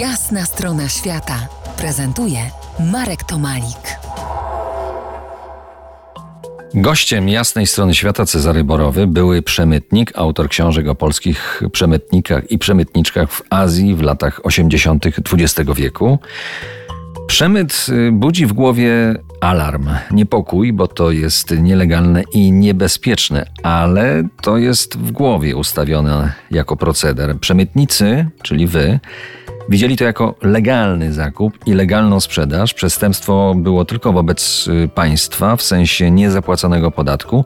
Jasna strona świata prezentuje Marek Tomalik. Gościem jasnej strony świata Cezary Borowy były przemytnik, autor książek o polskich przemytnikach i przemytniczkach w Azji w latach 80. XX wieku. Przemyt y, budzi w głowie alarm, niepokój, bo to jest nielegalne i niebezpieczne, ale to jest w głowie ustawione jako proceder. Przemytnicy, czyli wy, widzieli to jako legalny zakup i legalną sprzedaż. Przestępstwo było tylko wobec y, państwa w sensie niezapłaconego podatku.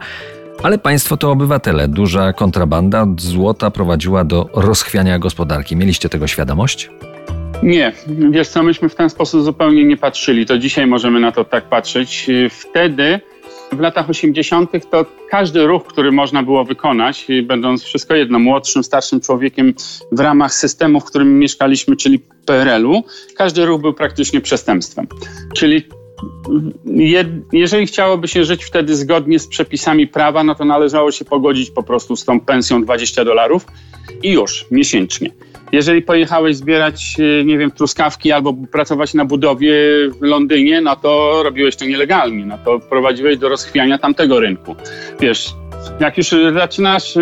Ale państwo to obywatele. Duża kontrabanda złota prowadziła do rozchwiania gospodarki. Mieliście tego świadomość? Nie, wiesz co, myśmy w ten sposób zupełnie nie patrzyli. To dzisiaj możemy na to tak patrzeć. Wtedy, w latach 80., to każdy ruch, który można było wykonać, będąc wszystko jedno, młodszym, starszym człowiekiem w ramach systemu, w którym mieszkaliśmy, czyli PRL-u, każdy ruch był praktycznie przestępstwem. Czyli je, jeżeli chciałoby się żyć wtedy zgodnie z przepisami prawa, no to należało się pogodzić po prostu z tą pensją 20 dolarów i już miesięcznie. Jeżeli pojechałeś zbierać, e, nie wiem, truskawki albo pracować na budowie w Londynie, no to robiłeś to nielegalnie, no to prowadziłeś do rozchwiania tamtego rynku. Wiesz, jak już zaczynasz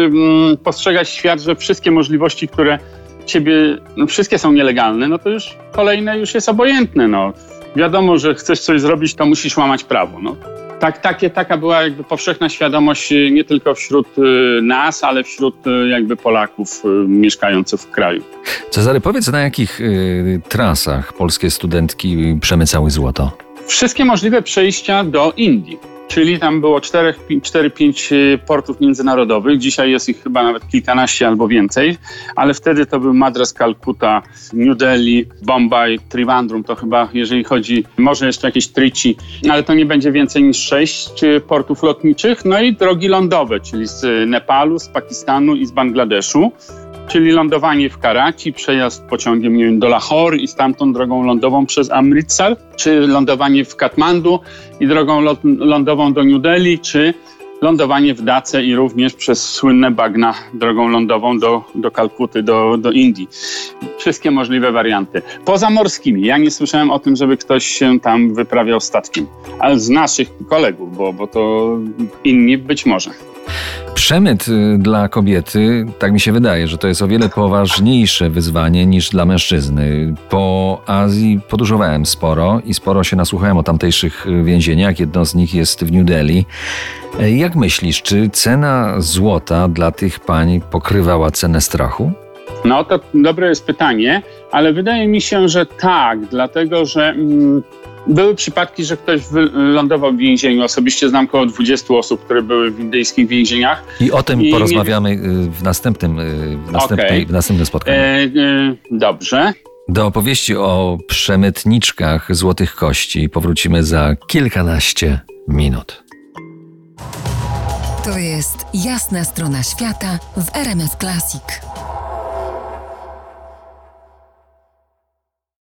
postrzegać świat, że wszystkie możliwości, które ciebie, no wszystkie są nielegalne, no to już kolejne już jest obojętne, no. Wiadomo, że chcesz coś zrobić, to musisz łamać prawo, no tak, takie, taka była jakby powszechna świadomość y, nie tylko wśród y, nas, ale wśród y, jakby Polaków mieszkających w kraju. Cezary, powiedz na jakich trasach polskie studentki przemycały złoto? Wszystkie możliwe przejścia do Indii. Czyli tam było 4-5 y, portów międzynarodowych. Dzisiaj jest ich chyba nawet kilkanaście albo więcej, ale wtedy to był Madras, Kalkuta, New Delhi, Bombay, Trivandrum. To chyba, jeżeli chodzi, może jeszcze jakieś Trichy, ale to nie będzie więcej niż 6 y, portów lotniczych. No i drogi lądowe, czyli z Nepalu, z Pakistanu i z Bangladeszu czyli lądowanie w Karachi, przejazd pociągiem nie wiem, do Lahore i stamtąd drogą lądową przez Amritsar, czy lądowanie w Katmandu i drogą lądową do New Delhi, czy lądowanie w Dace i również przez słynne bagna drogą lądową do, do Kalkuty, do, do Indii. Wszystkie możliwe warianty. Poza morskimi. Ja nie słyszałem o tym, żeby ktoś się tam wyprawiał statkiem. Ale z naszych kolegów, bo, bo to inni być może. Przemyt y, dla kobiety, tak mi się wydaje, że to jest o wiele poważniejsze wyzwanie niż dla mężczyzny. Po Azji podróżowałem sporo i sporo się nasłuchałem o tamtejszych y, więzieniach. Jedno z nich jest w New Delhi. E, jak myślisz, czy cena złota dla tych pań pokrywała cenę strachu? No to dobre jest pytanie, ale wydaje mi się, że tak, dlatego że. Były przypadki, że ktoś wylądował w więzieniu. Osobiście znam około 20 osób, które były w indyjskich więzieniach. I o tym I porozmawiamy nie... w, następnym, y, w, następnej, okay. w następnym spotkaniu. E, e, dobrze. Do opowieści o przemytniczkach złotych kości powrócimy za kilkanaście minut. To jest jasna strona świata w RMS Classic.